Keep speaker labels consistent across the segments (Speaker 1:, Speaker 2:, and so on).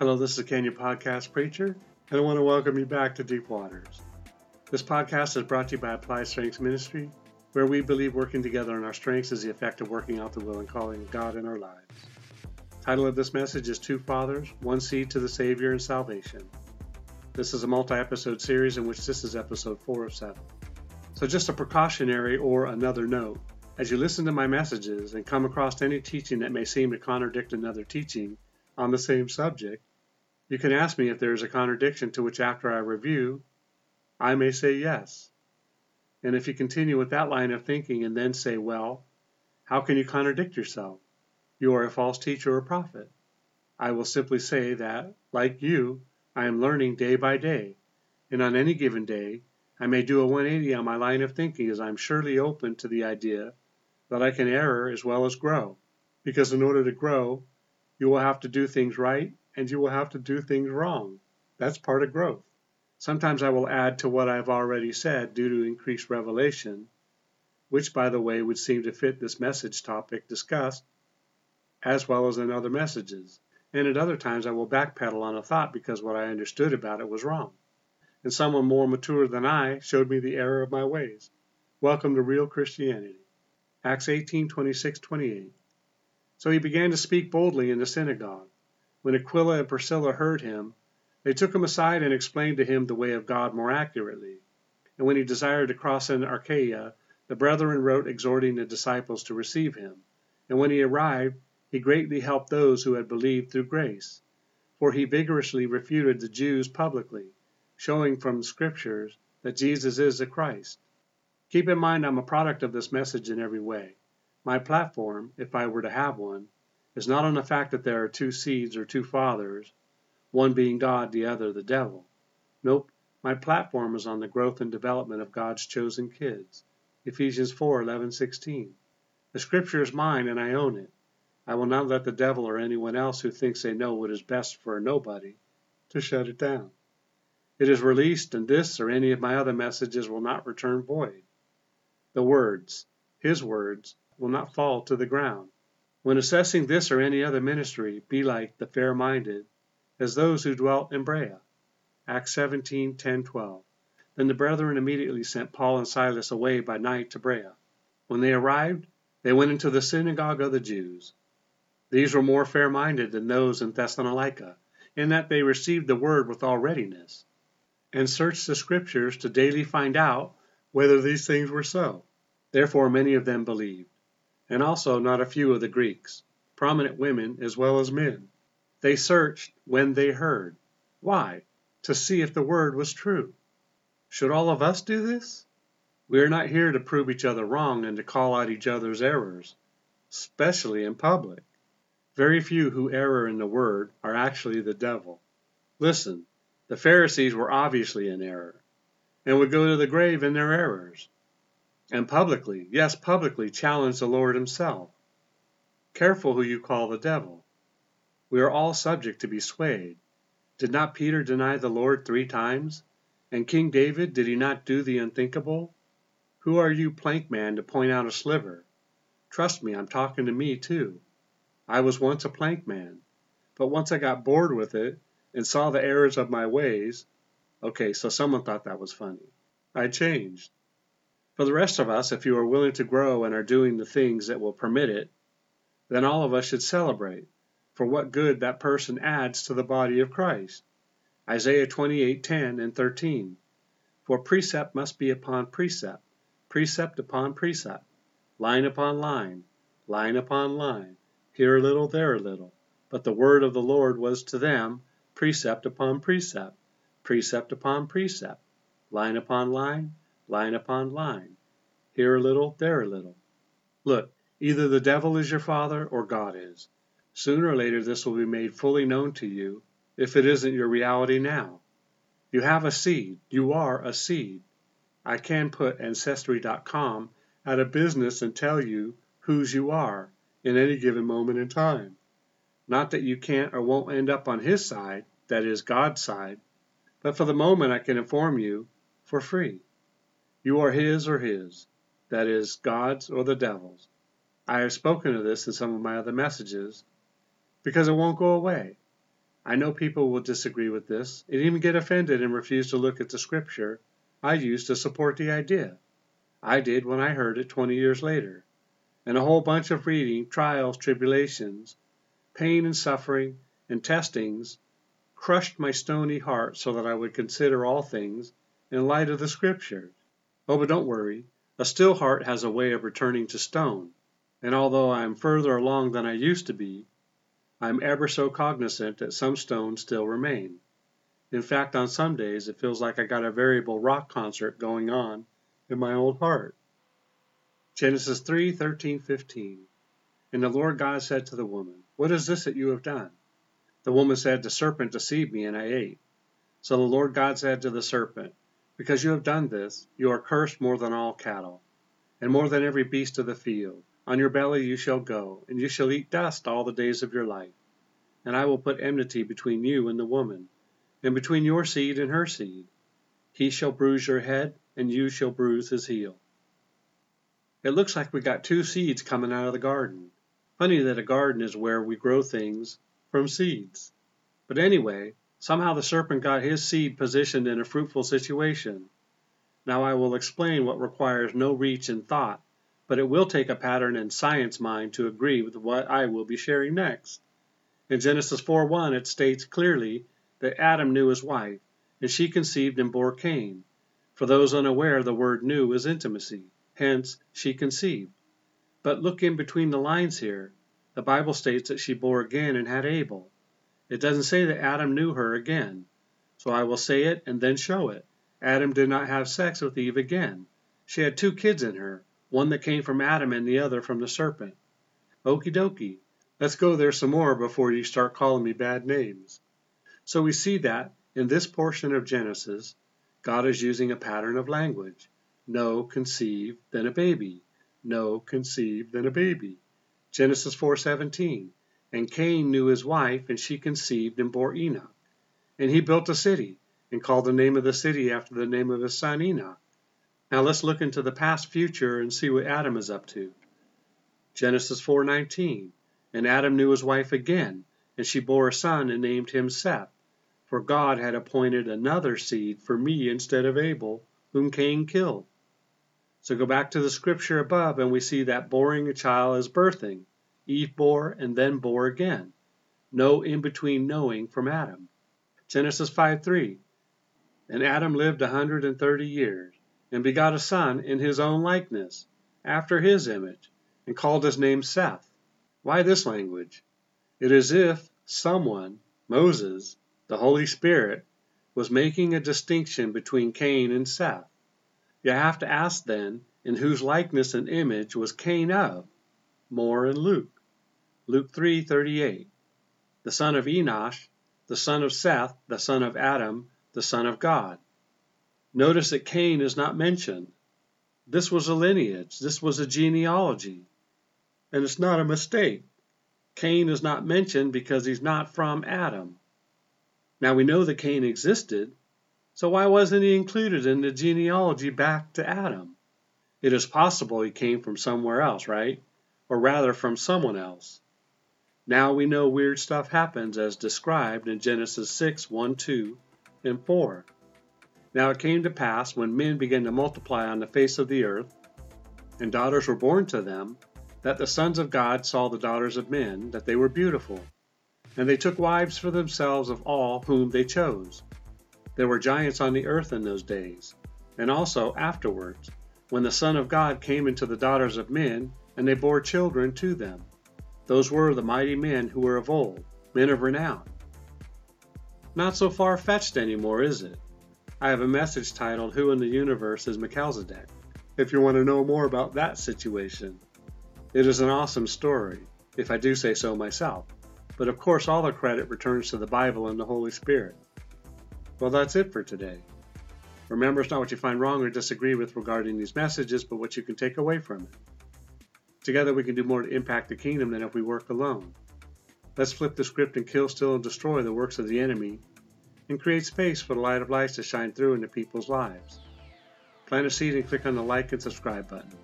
Speaker 1: Hello, this is Kenya Podcast Preacher, and I want to welcome you back to Deep Waters. This podcast is brought to you by Applied Strengths Ministry, where we believe working together on our strengths is the effect of working out the will and calling of God in our lives. Title of this message is Two Fathers, One Seed to the Savior and Salvation. This is a multi episode series in which this is episode 4 of 7. So, just a precautionary or another note as you listen to my messages and come across any teaching that may seem to contradict another teaching on the same subject, you can ask me if there is a contradiction to which, after I review, I may say yes. And if you continue with that line of thinking and then say, well, how can you contradict yourself? You are a false teacher or prophet. I will simply say that, like you, I am learning day by day, and on any given day, I may do a 180 on my line of thinking as I am surely open to the idea that I can err as well as grow. Because in order to grow, you will have to do things right and you will have to do things wrong. That's part of growth. Sometimes I will add to what I've already said due to increased revelation, which, by the way, would seem to fit this message topic discussed, as well as in other messages. And at other times I will backpedal on a thought because what I understood about it was wrong. And someone more mature than I showed me the error of my ways. Welcome to real Christianity. Acts 18 26 28. So he began to speak boldly in the synagogue when Aquila and Priscilla heard him, they took him aside and explained to him the way of God more accurately. And when he desired to cross into Achaia, the brethren wrote exhorting the disciples to receive him. And when he arrived, he greatly helped those who had believed through grace. For he vigorously refuted the Jews publicly, showing from the Scriptures that Jesus is the Christ. Keep in mind I'm a product of this message in every way. My platform, if I were to have one, is not on the fact that there are two seeds or two fathers, one being God, the other the devil. Nope, my platform is on the growth and development of God's chosen kids. Ephesians 4 11 16. The scripture is mine and I own it. I will not let the devil or anyone else who thinks they know what is best for nobody to shut it down. It is released, and this or any of my other messages will not return void. The words, his words, will not fall to the ground. When assessing this or any other ministry, be like the fair minded, as those who dwelt in Berea. Acts 17 10 12. Then the brethren immediately sent Paul and Silas away by night to Berea. When they arrived, they went into the synagogue of the Jews. These were more fair minded than those in Thessalonica, in that they received the word with all readiness, and searched the Scriptures to daily find out whether these things were so. Therefore many of them believed and also not a few of the Greeks, prominent women as well as men. They searched when they heard. Why? To see if the word was true. Should all of us do this? We are not here to prove each other wrong and to call out each other's errors, especially in public. Very few who err in the word are actually the devil. Listen, the Pharisees were obviously in error and would go to the grave in their errors and publicly, yes, publicly challenge the Lord Himself. Careful who you call the devil. We are all subject to be swayed. Did not Peter deny the Lord three times? And King David, did he not do the unthinkable? Who are you, plank man, to point out a sliver? Trust me, I'm talking to me too. I was once a plank man, but once I got bored with it and saw the errors of my ways, okay, so someone thought that was funny. I changed. For the rest of us, if you are willing to grow and are doing the things that will permit it, then all of us should celebrate, for what good that person adds to the body of Christ. Isaiah 28:10 and 13. For precept must be upon precept, precept upon precept, line upon line, line upon line, here a little, there a little. But the word of the Lord was to them precept upon precept, precept upon precept, line upon line, line upon line, here a little, there a little. Look, either the devil is your father or God is. Sooner or later this will be made fully known to you if it isn't your reality now. You have a seed. You are a seed. I can put Ancestry.com out of business and tell you whose you are in any given moment in time. Not that you can't or won't end up on his side, that is, God's side, but for the moment I can inform you for free. You are his or his, that is, God's or the devil's. I have spoken of this in some of my other messages because it won't go away. I know people will disagree with this and even get offended and refuse to look at the scripture I use to support the idea. I did when I heard it 20 years later. And a whole bunch of reading, trials, tribulations, pain and suffering, and testings crushed my stony heart so that I would consider all things in light of the scriptures. Oh, but don't worry. A still heart has a way of returning to stone. And although I am further along than I used to be, I am ever so cognizant that some stones still remain. In fact, on some days it feels like I got a variable rock concert going on in my old heart. Genesis 3 13, 15. And the Lord God said to the woman, What is this that you have done? The woman said, The serpent deceived me, and I ate. So the Lord God said to the serpent, Because you have done this, you are cursed more than all cattle, and more than every beast of the field. On your belly you shall go, and you shall eat dust all the days of your life. And I will put enmity between you and the woman, and between your seed and her seed. He shall bruise your head, and you shall bruise his heel. It looks like we got two seeds coming out of the garden. Funny that a garden is where we grow things from seeds. But anyway, somehow the serpent got his seed positioned in a fruitful situation. Now I will explain what requires no reach in thought, but it will take a pattern in science mind to agree with what I will be sharing next. In Genesis 4:1 it states clearly that Adam knew his wife, and she conceived and bore Cain. For those unaware, the word knew is intimacy. Hence, she conceived. But look in between the lines here. The Bible states that she bore again and had Abel. It doesn't say that Adam knew her again. So I will say it and then show it. Adam did not have sex with Eve again. She had two kids in her, one that came from Adam and the other from the serpent. Okie dokie. Let's go there some more before you start calling me bad names. So we see that, in this portion of Genesis, God is using a pattern of language. No, conceive, then a baby. No, conceive, then a baby. Genesis 4:17. And Cain knew his wife, and she conceived and bore Enoch. And he built a city, and called the name of the city after the name of his son Enoch. Now let's look into the past future and see what Adam is up to. Genesis 4:19. And Adam knew his wife again, and she bore a son and named him Seth for God had appointed another seed for me instead of Abel, whom Cain killed. So go back to the scripture above, and we see that boring a child is birthing. Eve bore and then bore again. No in between knowing from Adam. Genesis 5 3. And Adam lived a hundred and thirty years, and begot a son in his own likeness, after his image, and called his name Seth. Why this language? It is if someone, Moses, the Holy Spirit, was making a distinction between Cain and Seth. You have to ask then, in whose likeness and image was Cain of? More in Luke. Luke 3:38. The son of Enosh, the son of Seth, the son of Adam, the son of God. Notice that Cain is not mentioned. This was a lineage, this was a genealogy. And it's not a mistake. Cain is not mentioned because he's not from Adam. Now we know that Cain existed, so why wasn't he included in the genealogy back to Adam? It is possible he came from somewhere else, right? Or rather from someone else. Now we know weird stuff happens as described in Genesis 6 1, 2, and 4. Now it came to pass when men began to multiply on the face of the earth, and daughters were born to them, that the sons of God saw the daughters of men, that they were beautiful and they took wives for themselves of all whom they chose. There were giants on the earth in those days, and also afterwards, when the Son of God came into the daughters of men, and they bore children to them. Those were the mighty men who were of old, men of renown. Not so far fetched any more, is it? I have a message titled Who in the Universe is Melchizedek? If you want to know more about that situation. It is an awesome story, if I do say so myself. But of course, all the credit returns to the Bible and the Holy Spirit. Well, that's it for today. Remember, it's not what you find wrong or disagree with regarding these messages, but what you can take away from it. Together, we can do more to impact the kingdom than if we work alone. Let's flip the script and kill, steal, and destroy the works of the enemy and create space for the light of life to shine through into people's lives. Plant a seed and click on the like and subscribe button.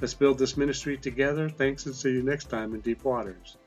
Speaker 1: Let's build this ministry together. Thanks and see you next time in Deep Waters.